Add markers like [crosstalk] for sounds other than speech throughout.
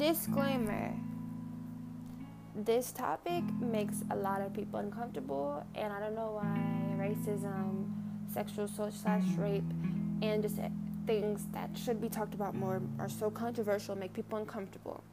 disclaimer this topic makes a lot of people uncomfortable, and I don't know why racism, sexual assault slash rape, and just things that should be talked about more are so controversial, make people uncomfortable.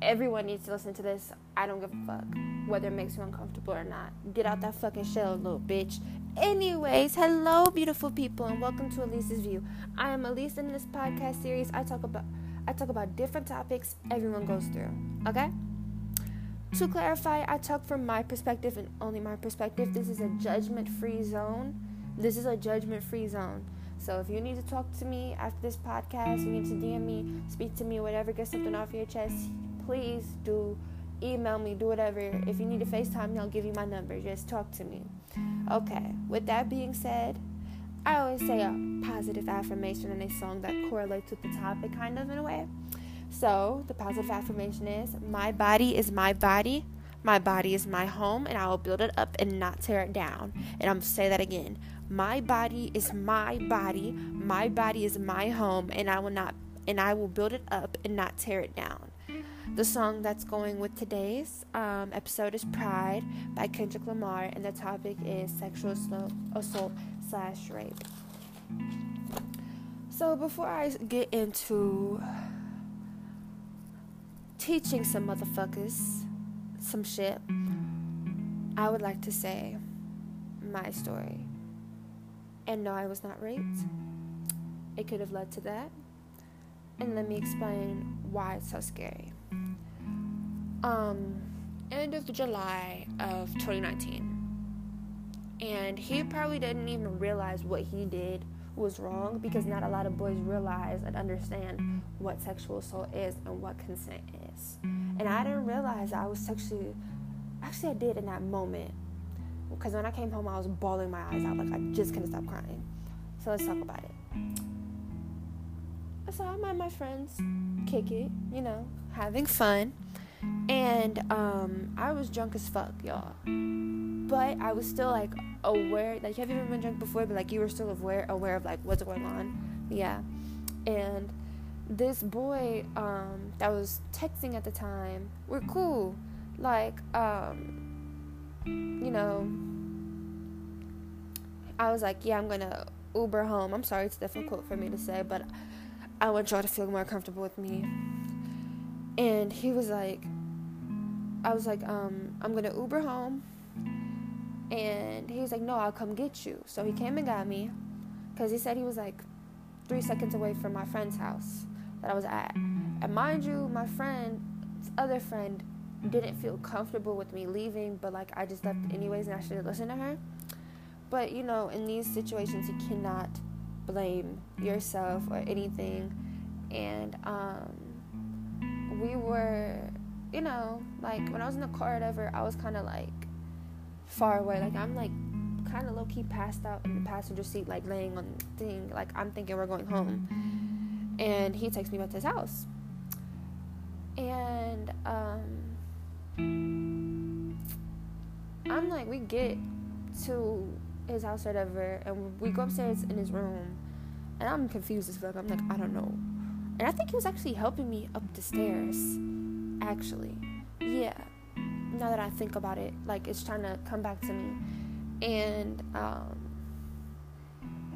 Everyone needs to listen to this. I don't give a fuck whether it makes you uncomfortable or not. Get out that fucking shell, little bitch. Anyways, hello, beautiful people, and welcome to Elise's View. I am Elise. In this podcast series, I talk about I talk about different topics everyone goes through. Okay. To clarify, I talk from my perspective and only my perspective. This is a judgment free zone. This is a judgment free zone. So if you need to talk to me after this podcast, you need to DM me, speak to me, whatever, get something off your chest, please do email me, do whatever. If you need to FaceTime me, I'll give you my number. Just talk to me. Okay, with that being said, I always say a positive affirmation in a song that correlates with the topic, kind of in a way. So, the positive affirmation is My body is my body. My body is my home, and I will build it up and not tear it down. And I'm to say that again. My body is my body. My body is my home, and I will not and I will build it up and not tear it down. The song that's going with today's um, episode is Pride by Kendrick Lamar, and the topic is sexual assault slash rape. So, before I get into teaching some motherfuckers some shit, I would like to say my story. And no, I was not raped. It could have led to that. And let me explain why it's so scary. Um, end of July of 2019. And he probably didn't even realize what he did was wrong because not a lot of boys realize and understand what sexual assault is and what consent is. And I didn't realize I was sexually, actually, I did in that moment. Because when I came home, I was bawling my eyes out. Like, I just couldn't stop crying. So let's talk about it. So I'm at my friends, kick it, you know, having fun. And um, I was drunk as fuck, y'all. But I was still like aware. Like, have you ever been drunk before? But like, you were still aware, aware of like what's going on. Yeah. And this boy um, that was texting at the time, we're cool. Like, um, you know, I was like, yeah, I'm gonna Uber home. I'm sorry, it's difficult for me to say, but I want y'all to feel more comfortable with me. And he was like, I was like, um, I'm gonna Uber home. And he was like, no, I'll come get you. So he came and got me because he said he was like three seconds away from my friend's house that I was at. And mind you, my friend's other friend didn't feel comfortable with me leaving, but like I just left anyways and I should have listened to her. But you know, in these situations, you cannot blame yourself or anything. And um, we were, you know, like when I was in the car or whatever, I was kind of like far away. Like I'm like kind of low key passed out in the passenger seat, like laying on the thing. Like I'm thinking we're going home. And he takes me back to his house. And um, I'm like, we get to his house or whatever, and we go upstairs in his room, and I'm confused as fuck. I'm like, I don't know. And I think he was actually helping me up the stairs. Actually, yeah. Now that I think about it, like it's trying to come back to me. And um,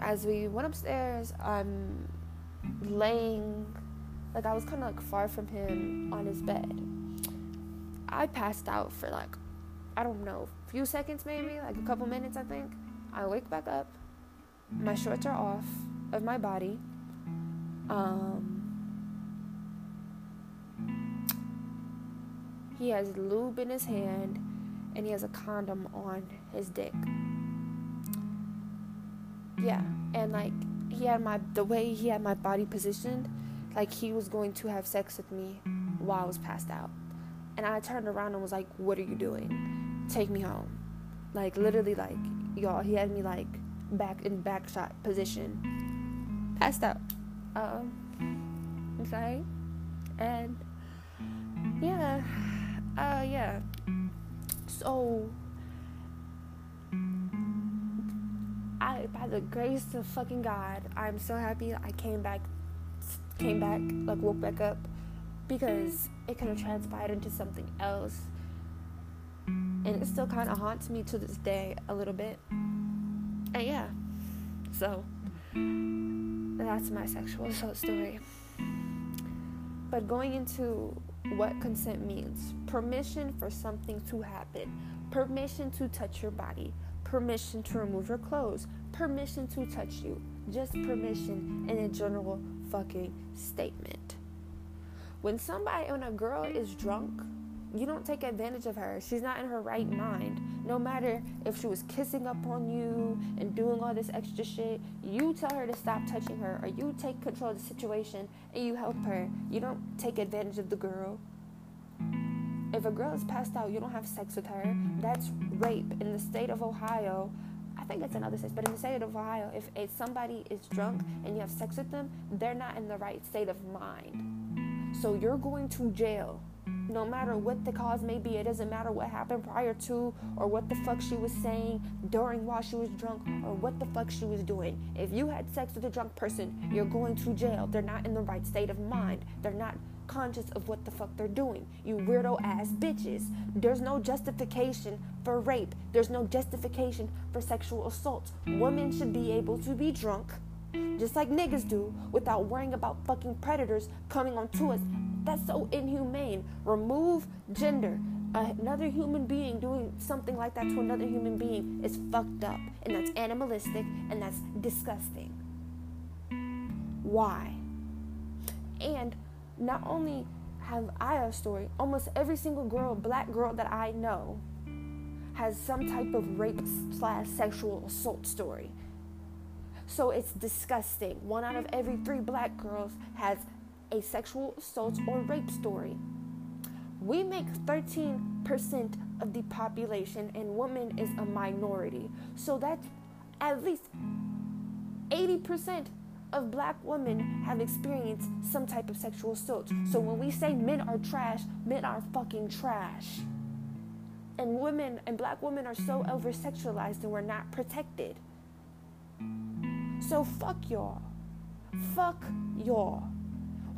as we went upstairs, I'm laying, like I was kind of like far from him on his bed. I passed out for like, I don't know, a few seconds maybe, like a couple minutes, I think. I wake back up. My shorts are off of my body. Um, he has lube in his hand and he has a condom on his dick. Yeah, and like he had my the way he had my body positioned, like he was going to have sex with me while I was passed out. And I turned around and was like, "What are you doing? Take me home." Like literally like y'all, he had me like back in back shot position, passed out. Um, sorry, and yeah, [sighs] uh, yeah. So, I, by the grace of fucking God, I'm so happy I came back, came back, like woke back up, because it could have transpired into something else. And it still kind of haunts me to this day a little bit. And yeah, so that's my sexual assault story. But going into what consent means. Permission for something to happen, permission to touch your body, permission to remove your clothes, permission to touch you, just permission in a general fucking statement. When somebody, when a girl is drunk, you don't take advantage of her. She's not in her right mind. No matter if she was kissing up on you and doing all this extra shit, you tell her to stop touching her or you take control of the situation and you help her. You don't take advantage of the girl. If a girl is passed out, you don't have sex with her. That's rape. In the state of Ohio, I think it's in other states, but in the state of Ohio, if, if somebody is drunk and you have sex with them, they're not in the right state of mind. So you're going to jail no matter what the cause may be. It doesn't matter what happened prior to or what the fuck she was saying during while she was drunk or what the fuck she was doing. If you had sex with a drunk person, you're going to jail. They're not in the right state of mind. They're not conscious of what the fuck they're doing. You weirdo ass bitches. There's no justification for rape. There's no justification for sexual assault. Women should be able to be drunk just like niggas do without worrying about fucking predators coming onto us that's so inhumane. Remove gender. Another human being doing something like that to another human being is fucked up. And that's animalistic and that's disgusting. Why? And not only have I a story, almost every single girl, black girl that I know, has some type of rape slash sexual assault story. So it's disgusting. One out of every three black girls has a sexual assault or rape story. We make 13% of the population, and women is a minority. So that's at least 80% of black women have experienced some type of sexual assault. So when we say men are trash, men are fucking trash. And women and black women are so over sexualized and we're not protected. So fuck y'all. Fuck y'all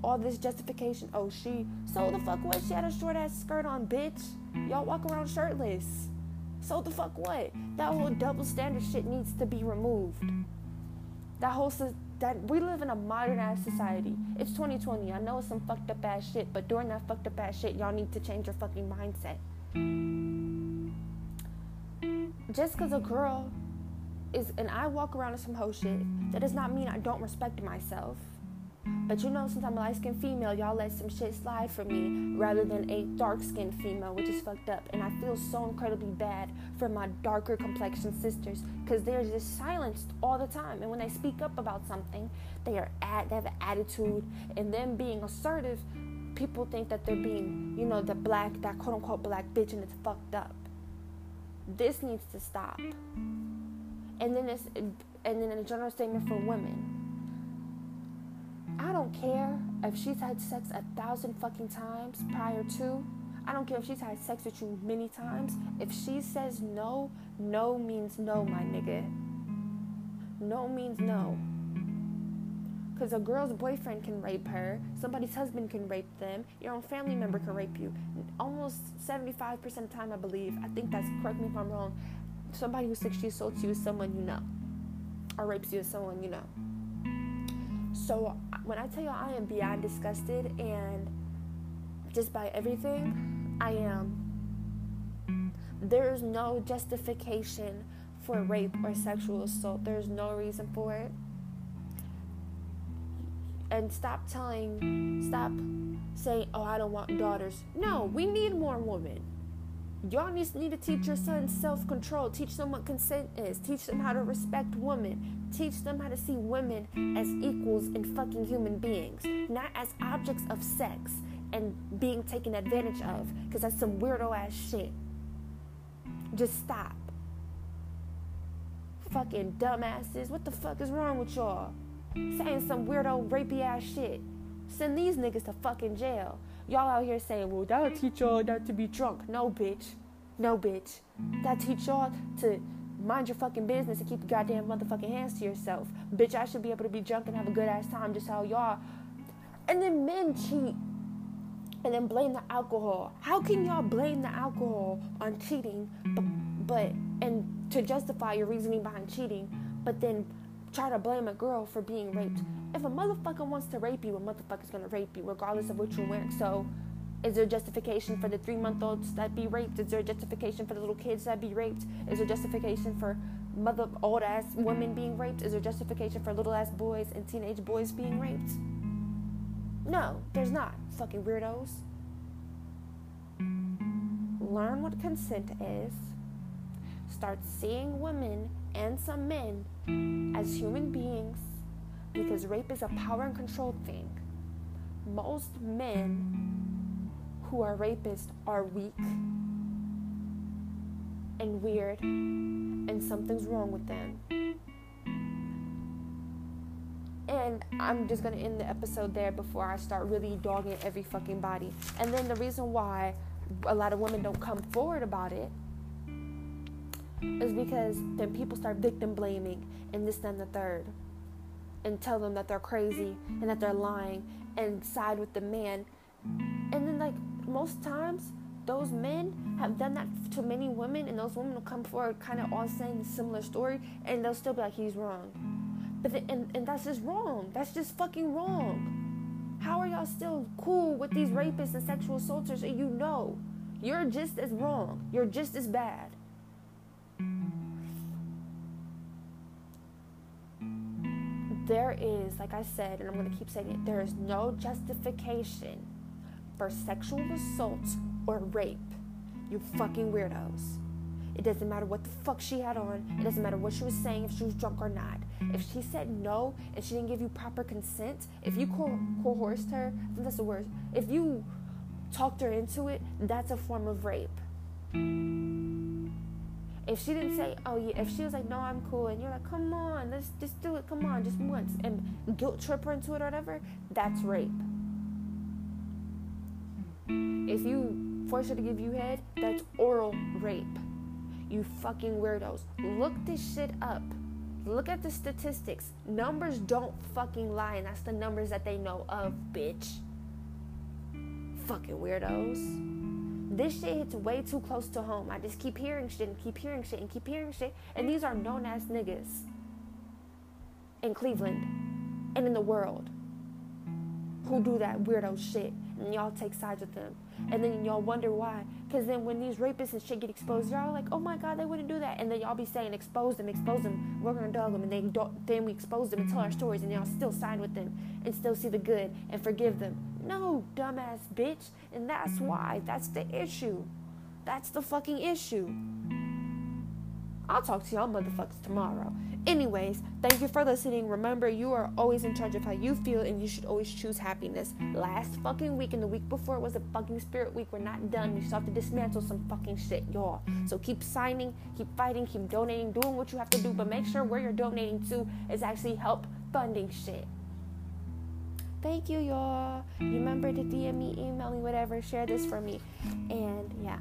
all this justification. Oh, she so the fuck what? She had a short ass skirt on, bitch. Y'all walk around shirtless. So the fuck what? That whole double standard shit needs to be removed. That whole that we live in a modern ass society. It's 2020. I know it's some fucked up ass shit, but during that fucked up ass shit, y'all need to change your fucking mindset. Just because a girl is and I walk around in some hoe shit, that does not mean I don't respect myself. But you know, since I'm a light skinned female, y'all let some shit slide for me rather than a dark skinned female, which is fucked up. And I feel so incredibly bad for my darker complexion sisters because they're just silenced all the time. And when they speak up about something, they are at they have an attitude, and them being assertive, people think that they're being, you know, the black, that quote unquote black bitch, and it's fucked up. This needs to stop. And then it's, and then a general statement for women I don't care if she's had sex a thousand fucking times prior to. I don't care if she's had sex with you many times. If she says no, no means no, my nigga. No means no. Because a girl's boyfriend can rape her, somebody's husband can rape them, your own family member can rape you. Almost 75% of the time, I believe, I think that's, correct me if I'm wrong, somebody who sexually assaults you is someone you know, or rapes you is someone you know. So when I tell you I am beyond disgusted and just by everything, I am. There is no justification for rape or sexual assault. There's no reason for it. And stop telling, stop saying, oh, I don't want daughters. No, we need more women. Y'all need, need to teach your sons self control. Teach them what consent is. Teach them how to respect women. Teach them how to see women as equals and fucking human beings, not as objects of sex and being taken advantage of, because that's some weirdo ass shit. Just stop. Fucking dumbasses. What the fuck is wrong with y'all? Saying some weirdo rapey ass shit. Send these niggas to fucking jail. Y'all out here saying, well, that'll teach y'all not to be drunk. No, bitch. No, bitch. That teach y'all to mind your fucking business and keep your goddamn motherfucking hands to yourself. Bitch, I should be able to be drunk and have a good ass time just how y'all. And then men cheat. and then blame the alcohol. How can y'all blame the alcohol on cheating, but, but and to justify your reasoning behind cheating, but then try to blame a girl for being raped? If a motherfucker wants to rape you, a motherfucker's gonna rape you, regardless of what you're wearing. So, is there justification for the three month olds that be raped? Is there justification for the little kids that be raped? Is there justification for mother old ass women being raped? Is there justification for little ass boys and teenage boys being raped? No, there's not. Fucking weirdos. Learn what consent is. Start seeing women and some men as human beings because rape is a power and control thing. Most men who are rapists are weak and weird, and something's wrong with them. And I'm just gonna end the episode there before I start really dogging every fucking body. And then the reason why a lot of women don't come forward about it is because then people start victim blaming and this, and the third. And tell them that they're crazy and that they're lying and side with the man. And then, like, most times, those men have done that to many women, and those women will come forward kind of all saying a similar story, and they'll still be like, he's wrong. But the, and, and that's just wrong. That's just fucking wrong. How are y'all still cool with these rapists and sexual assaulters and you know you're just as wrong? You're just as bad. There is, like I said, and I'm going to keep saying it, there is no justification for sexual assault or rape. You fucking weirdos. It doesn't matter what the fuck she had on. It doesn't matter what she was saying, if she was drunk or not. If she said no and she didn't give you proper consent, if you co- coerced her, that's the word. If you talked her into it, that's a form of rape. If she didn't say, oh yeah, if she was like, no, I'm cool, and you're like, come on, let's just do it, come on, just once, and guilt trip her into it or whatever, that's rape. If you force her to give you head, that's oral rape. You fucking weirdos. Look this shit up. Look at the statistics. Numbers don't fucking lie, and that's the numbers that they know of, bitch. Fucking weirdos. This shit hits way too close to home. I just keep hearing shit and keep hearing shit and keep hearing shit. And these are known ass niggas in Cleveland and in the world who do that weirdo shit. And y'all take sides with them. And then y'all wonder why. Because then when these rapists and shit get exposed, y'all like, oh my God, they wouldn't do that. And then y'all be saying, expose them, expose them. We're going to dog them. And then, then we expose them and tell our stories. And y'all still side with them and still see the good and forgive them. No, dumbass bitch. And that's why. That's the issue. That's the fucking issue. I'll talk to y'all motherfuckers tomorrow. Anyways, thank you for listening. Remember, you are always in charge of how you feel, and you should always choose happiness. Last fucking week and the week before was a fucking spirit week. We're not done. We still have to dismantle some fucking shit, y'all. So keep signing, keep fighting, keep donating, doing what you have to do, but make sure where you're donating to is actually help funding shit. Thank you, y'all. Remember to DM me, email me, whatever. Share this for me. And yeah.